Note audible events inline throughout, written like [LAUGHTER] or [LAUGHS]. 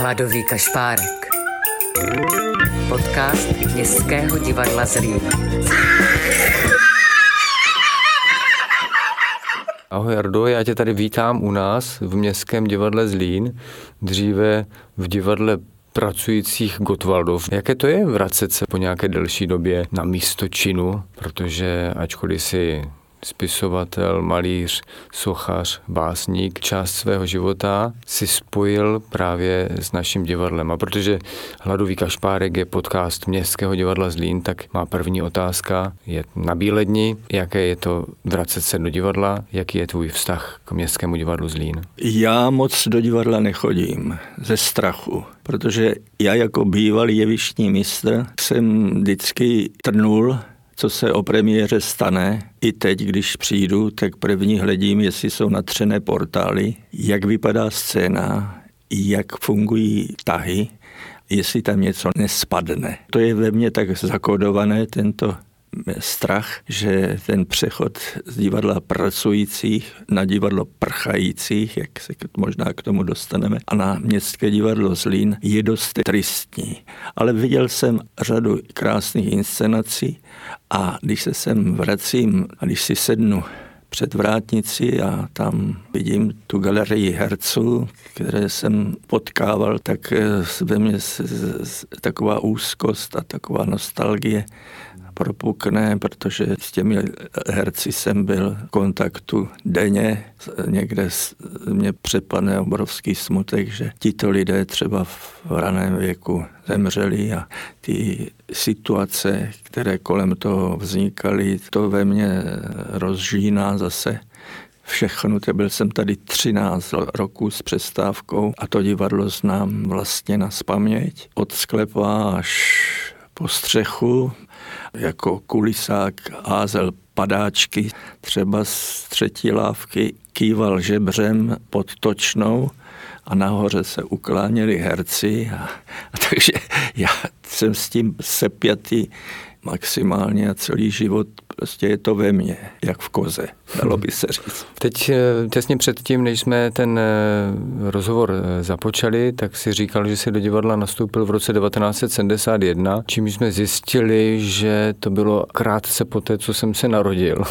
Hladový kašpárek. Podcast Městského divadla Zlín. Ahoj Jardo, já tě tady vítám u nás v Městském divadle Zlín, dříve v divadle pracujících Gotwaldov. Jaké to je vracet se po nějaké delší době na místo činu, protože ačkoliv si spisovatel, malíř, sochař, básník, část svého života si spojil právě s naším divadlem. A protože Hladový kašpárek je podcast Městského divadla Zlín, tak má první otázka je na Bíledni. Jaké je to vracet se do divadla? Jaký je tvůj vztah k Městskému divadlu Zlín? Já moc do divadla nechodím ze strachu, protože já jako bývalý jevištní mistr jsem vždycky trnul co se o premiéře stane. I teď, když přijdu, tak první hledím, jestli jsou natřené portály, jak vypadá scéna, jak fungují tahy, jestli tam něco nespadne. To je ve mně tak zakodované, tento strach, že ten přechod z divadla pracujících na divadlo prchajících, jak se možná k tomu dostaneme, a na městské divadlo Zlín je dost tristní. Ale viděl jsem řadu krásných inscenací a když se sem vracím a když si sednu před vrátnici a tam vidím tu galerii herců, které jsem potkával, tak ve mně taková úzkost a taková nostalgie propukne, protože s těmi herci jsem byl v kontaktu denně. Někde mě přepadne obrovský smutek, že tito lidé třeba v raném věku zemřeli a ty situace, které kolem toho vznikaly, to ve mně rozžíná zase všechno. Byl jsem tady 13 roků s přestávkou a to divadlo znám vlastně na spaměť. Od sklepa až po střechu, jako kulisák házel padáčky, třeba z třetí lávky kýval žebřem pod točnou a nahoře se ukláněli herci. A, a takže já jsem s tím sepjatý maximálně a celý život prostě je to ve mně, jak v koze, dalo by se říct. [LAUGHS] Teď eh, těsně předtím, než jsme ten eh, rozhovor eh, započali, tak si říkal, že si do divadla nastoupil v roce 1971, čím jsme zjistili, že to bylo krátce po té, co jsem se narodil.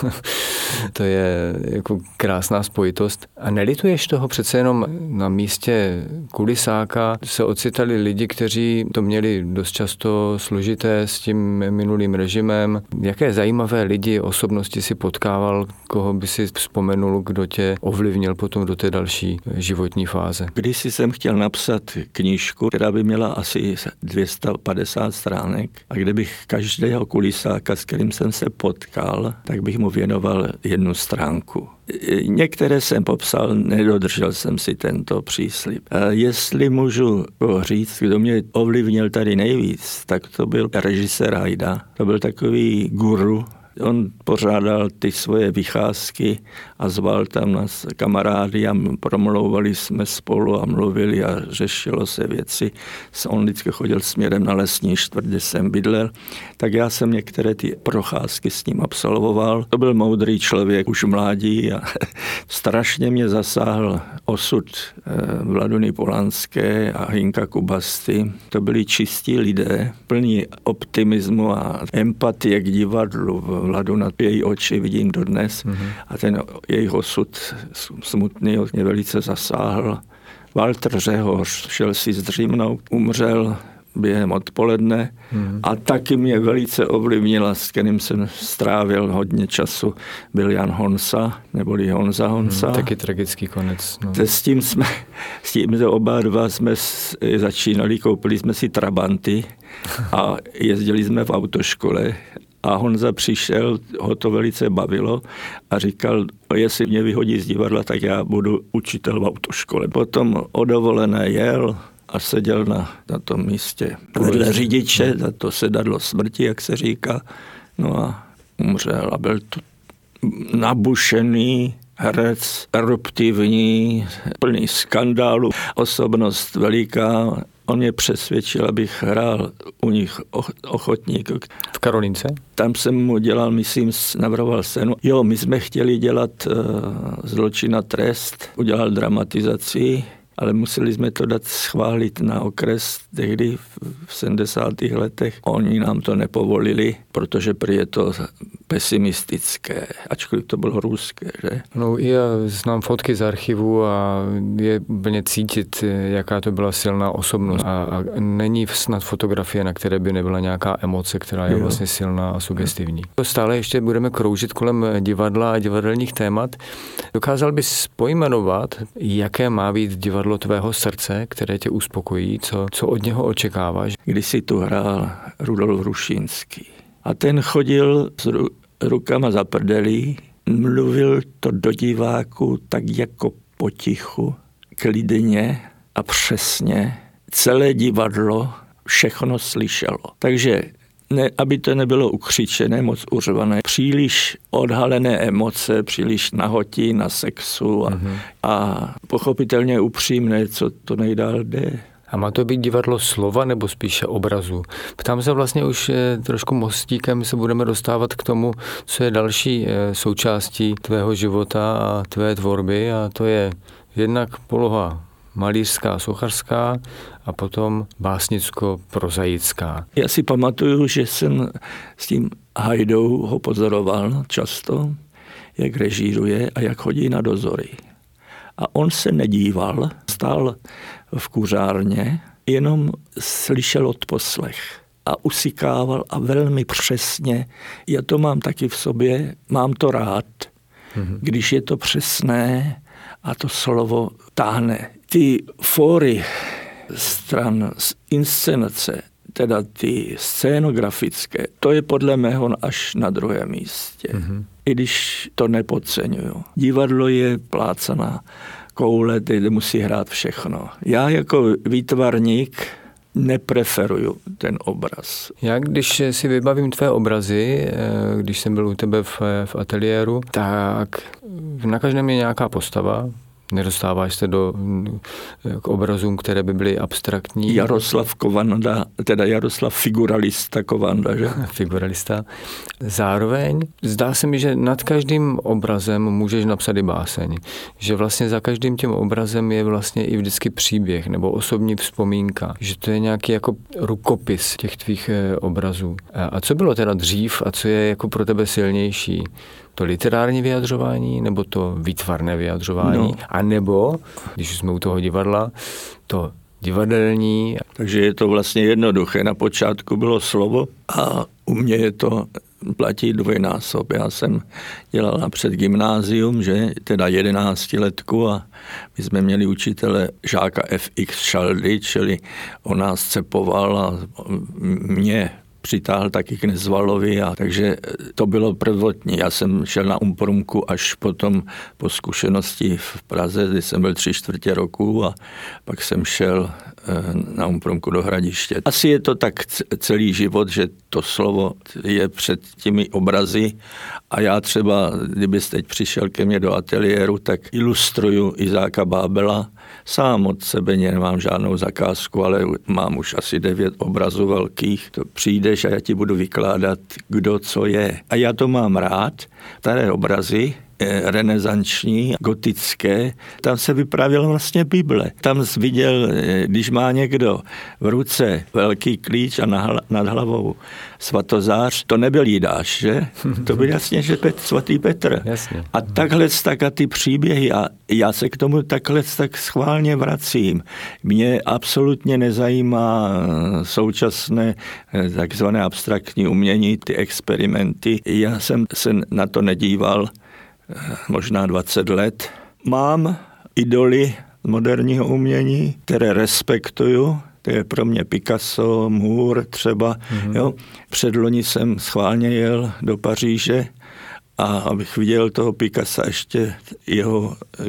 [LAUGHS] to je jako krásná spojitost. A nelituješ toho přece jenom na místě kulisáka se ocitali lidi, kteří to měli dost často složité s tím minulým režimem. Jaké zajímavé lidi lidi, osobnosti si potkával, koho by si vzpomenul, kdo tě ovlivnil potom do té další životní fáze? Když jsem chtěl napsat knížku, která by měla asi 250 stránek a kde bych každého kulisáka, s kterým jsem se potkal, tak bych mu věnoval jednu stránku. Některé jsem popsal, nedodržel jsem si tento příslip. Jestli můžu říct, kdo mě ovlivnil tady nejvíc, tak to byl režisér Hajda. To byl takový guru On pořádal ty svoje vycházky a zval tam nás kamarády a promlouvali jsme spolu a mluvili a řešilo se věci. On vždycky chodil směrem na lesní čtvrt, kde jsem bydlel, tak já jsem některé ty procházky s ním absolvoval. To byl moudrý člověk, už mládí a [LAUGHS] strašně mě zasáhl osud eh, Vladuny Polanské a Hinka Kubasty. To byli čistí lidé, plní optimismu a empatie k divadlu, vladu na její oči vidím dodnes mm-hmm. a ten jejich osud smutný mě velice zasáhl. Walter Řehoř šel si zdřímnout, umřel během odpoledne hmm. a taky mě velice ovlivnila, s kterým jsem strávil hodně času, byl Jan Honsa, neboli Honza Honsa. Hmm, taky tragický konec. No. S tím jsme, s tím že oba dva jsme začínali, koupili jsme si Trabanty a jezdili jsme v autoškole a Honza přišel, ho to velice bavilo a říkal, jestli mě vyhodí z divadla, tak já budu učitel v autoškole. Potom o dovolené jel, a seděl na, na tom místě vedle řidiče, za to sedadlo smrti, jak se říká. No a umřel a byl to nabušený herec, eruptivní, plný skandálu, osobnost veliká, On mě přesvědčil, abych hrál u nich ochotník. V Karolínce? Tam jsem mu dělal, myslím, navrhoval scénu. Jo, my jsme chtěli dělat uh, zločina trest, udělal dramatizaci ale museli jsme to dát schválit na okres tehdy v 70. letech. Oni nám to nepovolili, protože prý je to pesimistické, ačkoliv to bylo ruské, že? No já znám fotky z archivu a je úplně cítit, jaká to byla silná osobnost. A, a není snad fotografie, na které by nebyla nějaká emoce, která je jo. vlastně silná a sugestivní. Stále ještě budeme kroužit kolem divadla a divadelních témat. Dokázal bys pojmenovat, jaké má být divadlo tvého srdce, které tě uspokojí, co, co od něho očekáváš? Když si tu hrál Rudolf Rušínský a ten chodil s rukama za prdelí, mluvil to do diváku tak jako potichu, klidně a přesně. Celé divadlo všechno slyšelo. Takže ne, aby to nebylo ukřičené, moc uřvané, příliš odhalené emoce, příliš nahotí na sexu a, mm-hmm. a pochopitelně upřímné, co to nejdál jde. A má to být divadlo slova nebo spíše obrazu? Ptám se vlastně už eh, trošku mostíkem, se budeme dostávat k tomu, co je další eh, součástí tvého života a tvé tvorby a to je jednak poloha malířská, sochařská a potom básnicko-prozaická. Já si pamatuju, že jsem s tím Hajdou ho pozoroval často, jak režíruje a jak chodí na dozory. A on se nedíval, stál v kuřárně, jenom slyšel odposlech a usikával a velmi přesně. Já to mám taky v sobě, mám to rád, mm-hmm. když je to přesné a to slovo táhne. Ty fóry stran inscenace, teda ty scénografické, to je podle mého až na druhém místě. Mm-hmm. I když to nepodceňuju. Divadlo je plácaná koule, ty musí hrát všechno. Já jako výtvarník nepreferuju ten obraz. Já když si vybavím tvé obrazy, eh, když jsem byl u tebe v, v ateliéru, tak na každém je nějaká postava, Nedostáváš se do, k obrazům, které by byly abstraktní? Jaroslav Kovanda, teda Jaroslav figuralista Kovanda, že? [LAUGHS] figuralista. Zároveň zdá se mi, že nad každým obrazem můžeš napsat i báseň. Že vlastně za každým tím obrazem je vlastně i vždycky příběh nebo osobní vzpomínka. Že to je nějaký jako rukopis těch tvých eh, obrazů. A co bylo teda dřív a co je jako pro tebe silnější? To literární vyjadřování nebo to výtvarné vyjadřování, no. a nebo, když jsme u toho divadla, to divadelní. Takže je to vlastně jednoduché. Na počátku bylo slovo a u mě je to platí dvojnásob. Já jsem dělal napřed gymnázium, že teda jedenácti letku a my jsme měli učitele žáka FX Šaldy, čili on nás cepoval a mě přitáhl taky k Nezvalovi, a takže to bylo prvotní. Já jsem šel na Umprumku až potom po zkušenosti v Praze, kdy jsem byl tři čtvrtě roku a pak jsem šel eh, na Umprumku do Hradiště. Asi je to tak celý život, že to slovo je před těmi obrazy a já třeba, kdybyste teď přišel ke mně do ateliéru, tak ilustruju Izáka Bábela, Sám od sebe nemám žádnou zakázku, ale mám už asi devět obrazů velkých. To přijdeš a já ti budu vykládat, kdo co je. A já to mám rád, staré obrazy, renesanční, gotické, tam se vyprávěla vlastně Bible. Tam viděl, eh, když má někdo v ruce velký klíč a nad hlavou svatozář, to nebyl Jidáš, že? [LAUGHS] To byl jasně, že Pet, svatý Petr. Jasně. A takhle tak a ty příběhy, a já se k tomu takhle tak schválně vracím. Mě absolutně nezajímá eh, současné takzvané abstraktní umění, ty experimenty. Já jsem se na to nedíval, možná 20 let. Mám idoly moderního umění, které respektuju, to je pro mě Picasso, Moore třeba. Mm-hmm. Jo. Předloni jsem schválně jel do Paříže a abych viděl toho Picassa ještě jeho e,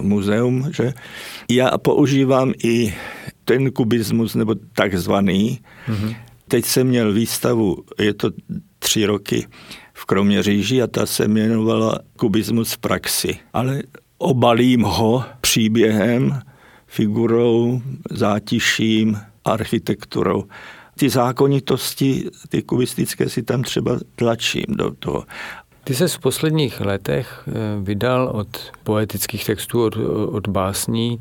muzeum, že já používám i ten kubismus, nebo takzvaný. Mm-hmm. Teď jsem měl výstavu, je to tři roky, v Kroměříži a ta se jmenovala Kubismus v praxi. Ale obalím ho příběhem, figurou, zátiším, architekturou. Ty zákonitosti, ty kubistické si tam třeba tlačím do toho. Ty se v posledních letech eh, vydal od poetických textů, od, od básní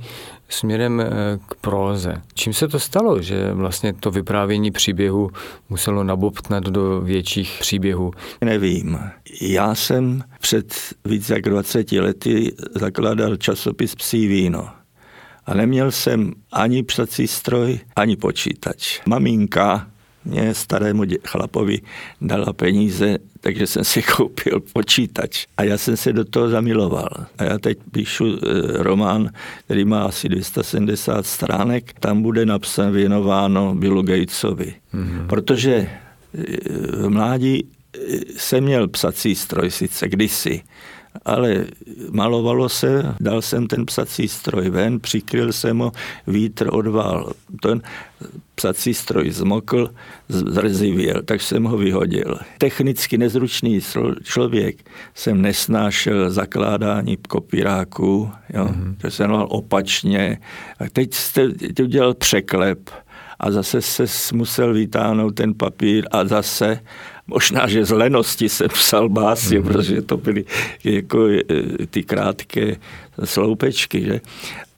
směrem eh, k próze. Čím se to stalo, že vlastně to vyprávění příběhu muselo nabobtnat do větších příběhů? Nevím. Já jsem před více jak 20 lety zakládal časopis Psí víno. A neměl jsem ani psací stroj, ani počítač. Maminka mě starému chlapovi dala peníze, takže jsem si [LAUGHS] koupil počítač a já jsem se do toho zamiloval. A já teď píšu e, román, který má asi 270 stránek, tam bude napsan věnováno Billu Gatesovi. Mm-hmm. Protože e, v mládí e, jsem měl psací stroj sice kdysi, ale malovalo se, dal jsem ten psací stroj ven, přikryl jsem ho, vítr odval. Ten psací stroj zmokl, zrzivěl, tak jsem ho vyhodil. Technicky nezručný člověk jsem nesnášel zakládání kopíráků, jo, mm-hmm. to jsem opačně. A teď jste udělal překlep a zase se musel vytáhnout ten papír a zase Možná, že z lenosti jsem psal básně, mm-hmm. protože to byly jako e, ty krátké sloupečky, že?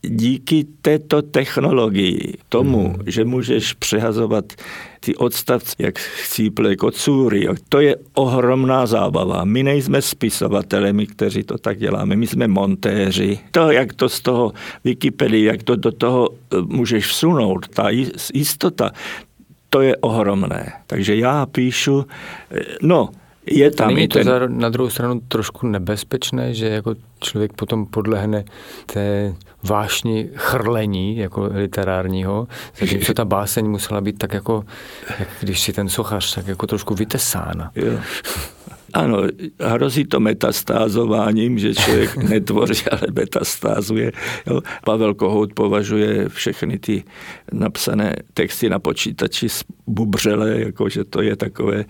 Díky této technologii, tomu, mm. že můžeš přehazovat ty odstavce, jak chcíple kocůry, to je ohromná zábava. My nejsme spisovatele, my, kteří to tak děláme, my jsme montéři. To, jak to z toho Wikipedii, jak to do toho e, můžeš vsunout, ta jistota, to je ohromné. Takže já píšu, eh, no, je tam Není to ten... na druhou stranu trošku nebezpečné, že jako člověk potom podlehne té vášni chrlení jako literárního, zatímco ta báseň musela být tak jako, jak když si ten sochař, tak jako trošku vytesána. Jo. Ano, hrozí to metastázováním, že člověk [LAUGHS] netvoří, ale metastázuje. Jo. Pavel Kohout považuje všechny ty napsané texty na počítači z bubřele, jako že to je takové e,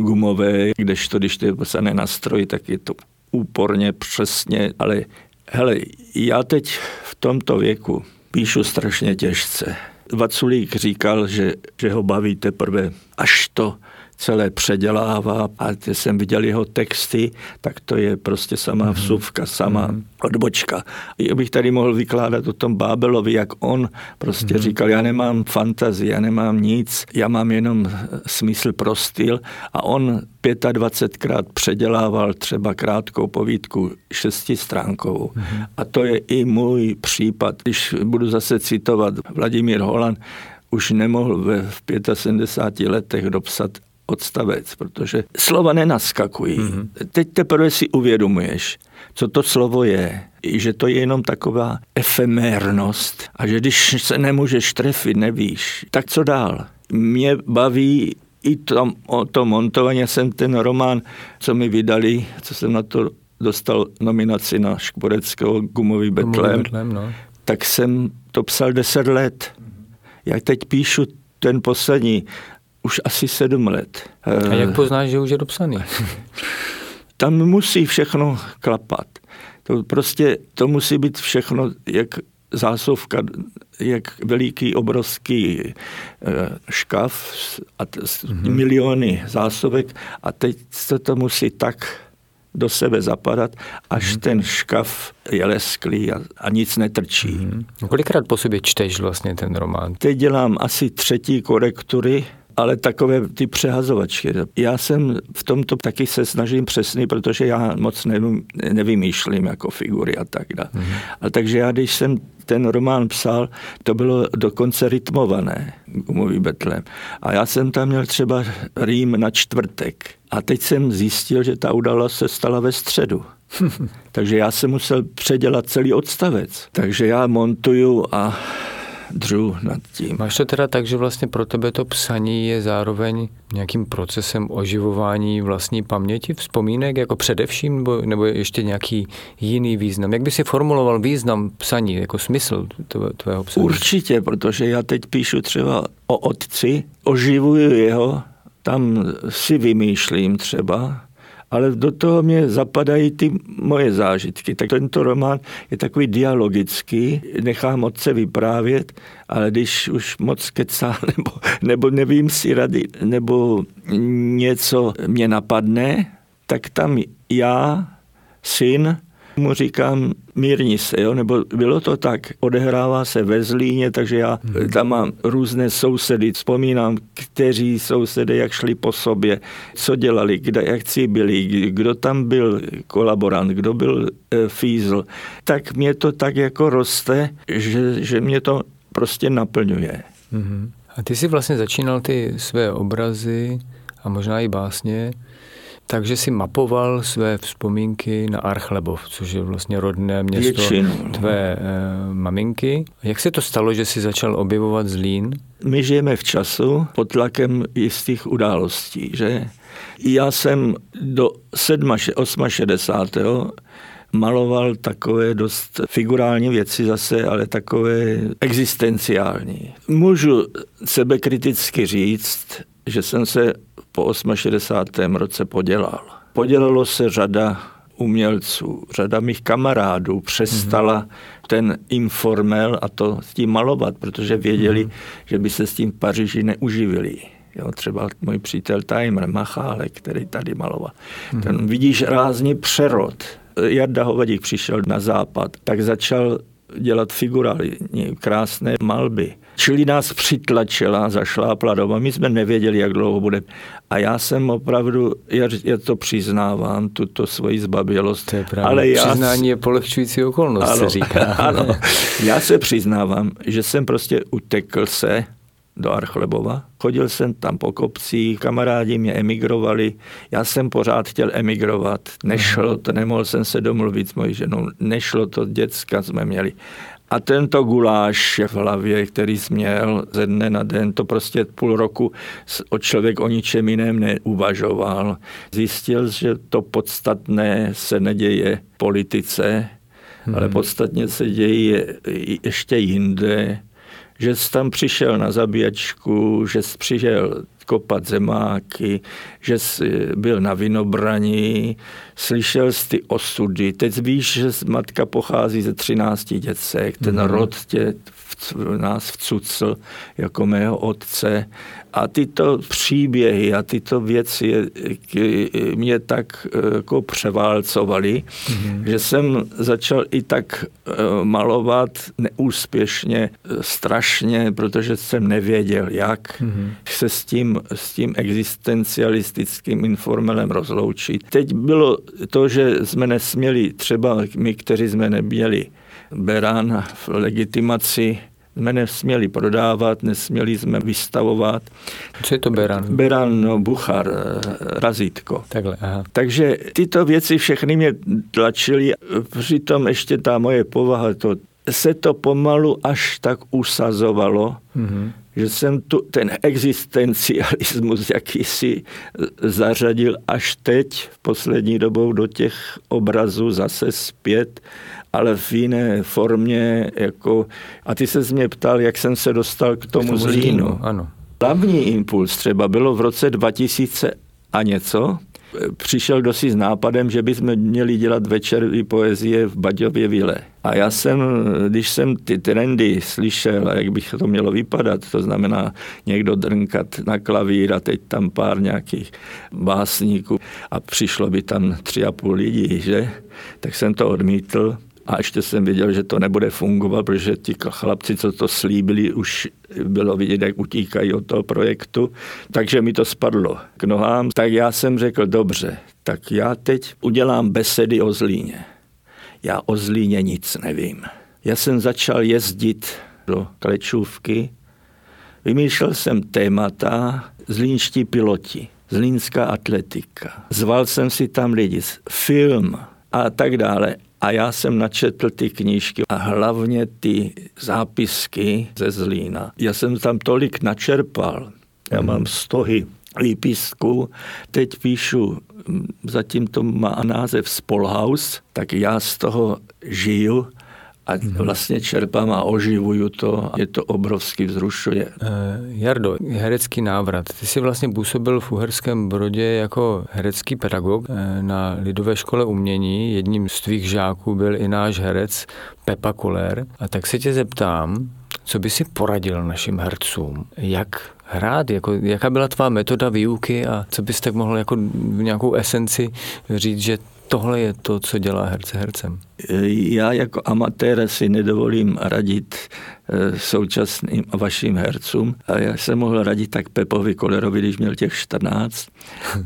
gumové, kdežto když to je psané na stroji, tak je to úporně, přesně, ale hele, já teď v tomto věku píšu strašně těžce. Vaculík říkal, že, že ho baví teprve až to celé předělává a když jsem viděl jeho texty, tak to je prostě sama mhm. vsuvka, sama mm. odbočka. Já bych tady mohl vykládat o tom Bábelovi, jak on prostě mm. říkal, já nemám fantazii, já nemám nic, já mám jenom smysl pro styl a on 25krát předělával třeba krátkou povídku šestistránkovou. Mm. A to je i můj případ. Když budu zase citovat Vladimír Holan, už nemohl ve v 75 letech dopsat odstavec, protože slova nenaskakují. Mm-hmm. Teď teprve si uvědomuješ, co to slovo je, že to je jenom taková efemérnost a že když se nemůžeš trefit, nevíš, tak co dál? Mě baví i to, o to montování. Já jsem ten román, co mi vydali, co jsem na to dostal nominaci na Škvoreckého gumový betlém, no. tak jsem to psal deset let. Já teď píšu ten poslední už asi sedm let. A jak poznáš, že už je dopsaný? [LAUGHS] Tam musí všechno klapat. To prostě, to musí být všechno, jak zásuvka, jak veliký, obrovský eh, škaf a mm-hmm. miliony zásuvek a teď se to musí tak do sebe zapadat, až mm-hmm. ten škaf je lesklý a, a nic netrčí. Mm-hmm. Kolikrát po sobě čteš vlastně ten román? Teď dělám asi třetí korektury, ale takové ty přehazovačky. Já jsem v tomto taky se snažím přesný, protože já moc nevím, nevymýšlím jako figury a tak dále. Mm. A takže já, když jsem ten román psal, to bylo dokonce rytmované, gumový betlem. A já jsem tam měl třeba rým na čtvrtek. A teď jsem zjistil, že ta událost se stala ve středu. [LAUGHS] Takže já jsem musel předělat celý odstavec. Takže já montuju a dřu nad tím. Máš to teda tak, že vlastně pro tebe to psaní je zároveň nějakým procesem oživování vlastní paměti, vzpomínek, jako především, nebo, nebo ještě nějaký jiný význam? Jak by si formuloval význam psaní, jako smysl tvého psaní? Určitě, protože já teď píšu třeba o otci, oživuju jeho, tam si vymýšlím třeba, ale do toho mě zapadají ty moje zážitky. Tak tento román je takový dialogický, nechám otce vyprávět, ale když už moc kecá, [LAUGHS] nebo, nebo nevím si rady, nebo něco mě napadne, tak tam já, syn, mu říkám, mírni se, jo? nebo bylo to tak, odehrává se ve Zlíně, takže já hmm. tam mám různé sousedy, vzpomínám, kteří sousedy, jak šli po sobě, co dělali, kde, jak si byli, kdo tam byl kolaborant, kdo byl e, fízl, tak mě to tak jako roste, že, že mě to prostě naplňuje. Hmm. A ty jsi vlastně začínal ty své obrazy a možná i básně takže si mapoval své vzpomínky na Archlebov, což je vlastně rodné město Většinu. tvé e, maminky. Jak se to stalo, že si začal objevovat Zlín? My žijeme v času pod tlakem jistých událostí, že? Já jsem do 7, 68 maloval takové dost figurální věci zase, ale takové existenciální. Můžu sebekriticky říct, že jsem se po 68. roce podělal. Podělalo se řada umělců, řada mých kamarádů přestala mm-hmm. ten informel a to s tím malovat, protože věděli, mm-hmm. že by se s tím v Paříži neuživili. Jo, třeba můj přítel Timer Machálek, který tady maloval. Mm-hmm. Ten vidíš rázně přerod. Jarda Hovadík přišel na západ, tak začal dělat figurály, krásné malby. Čili nás přitlačila, zašlápla doba. My jsme nevěděli, jak dlouho bude. A já jsem opravdu, já, já to přiznávám, tuto svoji zbabělost. To je právě. Ale já, Přiznání je polehčující okolnost, ano, se říká. [LAUGHS] Ano, já se přiznávám, že jsem prostě utekl se do Archlebova. Chodil jsem tam po kopcích, kamarádi mě emigrovali, já jsem pořád chtěl emigrovat, nešlo to, nemohl jsem se domluvit s mojí ženou, nešlo to, děcka jsme měli. A tento guláš v hlavě, který jsi měl ze dne na den, to prostě půl roku o člověk o ničem jiném neuvažoval. Zjistil, že to podstatné se neděje v politice, hmm. ale podstatně se děje ještě jinde, že jsi tam přišel na zabíjačku, že jsi přišel kopat zemáky, že jsi byl na vinobraní, slyšel jsi ty osudy. Teď víš, že matka pochází ze 13 děcek, ten mm-hmm. rod tě v, nás vcucl jako mého otce. A tyto příběhy a tyto věci mě tak e, jako převálcovaly, mm-hmm. že jsem začal i tak e, malovat neúspěšně, e, strašně, protože jsem nevěděl, jak mm-hmm. se s tím, s tím existencialistickým informelem rozloučit. Teď bylo to, že jsme nesměli, třeba my, kteří jsme neměli Beran v legitimaci jsme nesměli prodávat, nesměli jsme vystavovat. Co je to Beran? Beran, no, Buchar, eh, razítko. Takhle, aha. Takže tyto věci všechny mě tlačily, přitom ještě ta moje povaha, to se to pomalu až tak usazovalo, mm-hmm. že jsem tu ten existencialismus jakýsi zařadil až teď v poslední dobou do těch obrazů zase zpět ale v jiné formě. Jako, a ty se mě ptal, jak jsem se dostal k tomu, k tomu zlínu. zlínu. Ano. Hlavní impuls třeba bylo v roce 2000 a něco, přišel dosi s nápadem, že bychom měli dělat večery poezie v Baďově vile. A já jsem, když jsem ty trendy slyšel, jak bych to mělo vypadat, to znamená někdo drnkat na klavír a teď tam pár nějakých básníků a přišlo by tam tři a půl lidí, že? Tak jsem to odmítl a ještě jsem viděl, že to nebude fungovat, protože ti chlapci, co to slíbili, už bylo vidět, jak utíkají od toho projektu. Takže mi to spadlo k nohám. Tak já jsem řekl, dobře, tak já teď udělám besedy o Zlíně. Já o Zlíně nic nevím. Já jsem začal jezdit do Klečůvky, vymýšlel jsem témata zlínští piloti, zlínská atletika. Zval jsem si tam lidi, film a tak dále. A já jsem načetl ty knížky a hlavně ty zápisky ze Zlína. Já jsem tam tolik načerpal. Já mám mhm. stohy výpisků. Teď píšu, zatím to má název Spolhaus, tak já z toho žiju a mhm. vlastně čerpám a oživuju to. Je to obrovsky vzrušuje. Uh, Jardo, herecký návrat. Ty jsi vlastně působil v Uherském Brodě jako herecký pedagog eh, na Lidové škole umění. Jedním z tvých žáků byl i náš herec Pepa Koller. A tak se tě zeptám, Co by si poradil našim hercům? Jak hrát? Jako, jaká byla tvá metoda výuky a co bys tak mohl jako v nějakou esenci říct, že tohle je to, co dělá herce hercem? Já jako amatér si nedovolím radit současným vašim hercům. A já jsem mohl radit tak Pepovi Kolerovi, když měl těch 14.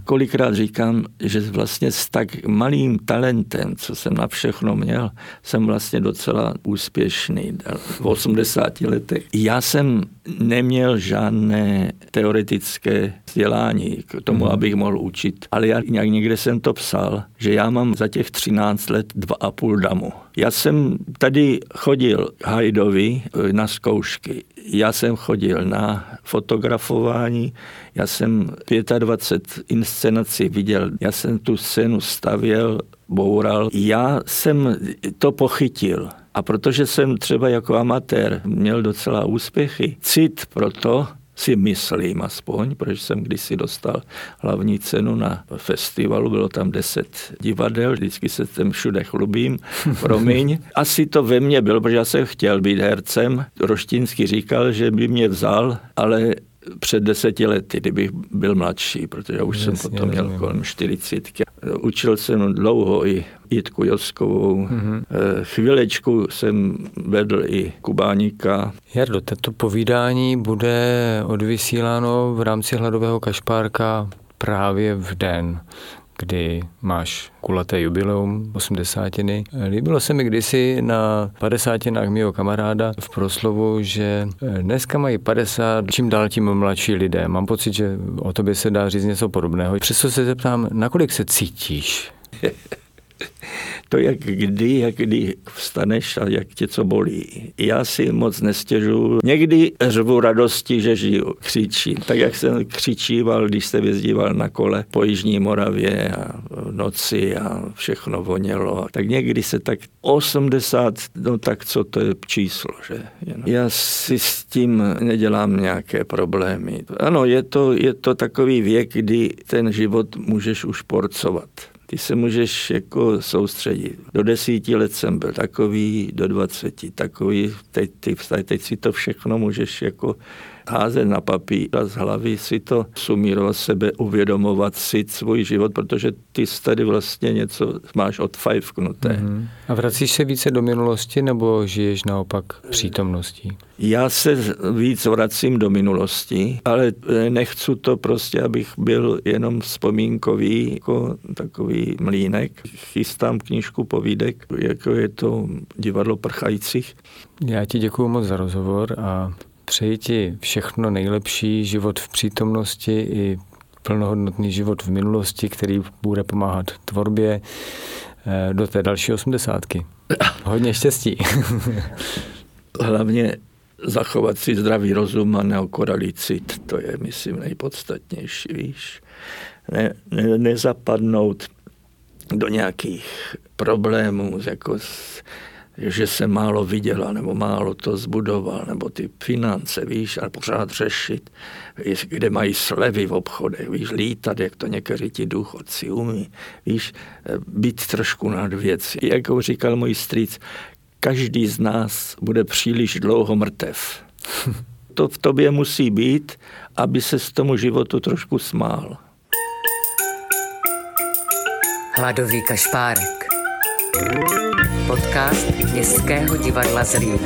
Kolikrát říkám, že vlastně s tak malým talentem, co jsem na všechno měl, jsem vlastně docela úspěšný v 80 letech. Já jsem neměl žádné teoretické vzdělání k tomu, hmm. abych mohl učit, ale já nějak někde jsem to psal, že já mám za těch 13 let dva a půl damu. Já jsem tady chodil Hajdovi eh, na zkoušky. Já jsem chodil na fotografování, já jsem 25 inscenací viděl, já jsem tu scénu stavěl, boural. Já jsem to pochytil. A protože jsem třeba jako amatér měl docela úspěchy, cit pro to, si myslím aspoň, protože jsem kdysi dostal hlavní cenu na festivalu, bylo tam deset divadel, vždycky se tam všude chlubím, [LAUGHS] promiň. Asi to ve mně bylo, protože já jsem chtěl být hercem. Roštínský říkal, že by mě vzal, ale před deseti lety, kdybych byl mladší, protože já už Jasně, jsem potom měl kolem 40. Učil jsem dlouho i Jitku Joskovou. Mm-hmm. Chvilečku jsem vedl i Kubáníka. Jardo, toto povídání bude odvysíláno v rámci hladového kašpárka právě v den, kdy máš kulaté jubileum, 80. Líbilo se mi kdysi na 50. mého kamaráda v proslovu, že dneska mají 50, čím dál tím mladší lidé. Mám pocit, že o tobě se dá říct něco podobného. Přesto se zeptám, nakolik se cítíš? [LAUGHS] to, jak kdy, jak kdy vstaneš a jak tě co bolí. Já si moc nestěžu. Někdy řvu radosti, že žiju, křičím. Tak jak jsem křičíval, když se vyzdíval na kole po Jižní Moravě a v noci a všechno vonělo. Tak někdy se tak 80, no tak co to je číslo, že? Já si s tím nedělám nějaké problémy. Ano, je to, je to takový věk, kdy ten život můžeš už porcovat ty se můžeš jako soustředit. Do desíti let jsem byl takový, do dvaceti takový, teď, ty, teď si to všechno můžeš jako házet na papír a z hlavy si to sumírovat sebe, uvědomovat si svůj život, protože ty tady vlastně něco máš odfajfknuté. Mm-hmm. A vracíš se více do minulosti nebo žiješ naopak přítomností? Já se víc vracím do minulosti, ale nechci to prostě, abych byl jenom vzpomínkový, jako takový mlínek. Chystám knížku povídek, jako je to divadlo prchajících. Já ti děkuji moc za rozhovor a Přeji ti všechno nejlepší, život v přítomnosti i plnohodnotný život v minulosti, který bude pomáhat tvorbě eh, do té další osmdesátky. Hodně štěstí. [LAUGHS] Hlavně zachovat si zdravý rozum a neokoralit cit, to je, myslím, nejpodstatnější, víš. Ne, ne, nezapadnout do nějakých problémů, jako s, že se málo viděla, nebo málo to zbudoval, nebo ty finance, víš, a pořád řešit, kde mají slevy v obchodech, víš, lítat, jak to někteří ti důchodci umí, víš, být trošku nad věci. Jak říkal můj strýc, každý z nás bude příliš dlouho mrtev. [LAUGHS] To v tobě musí být, aby se z tomu životu trošku smál. Hladový kašpárek. Podcast Městského divadla Zlín.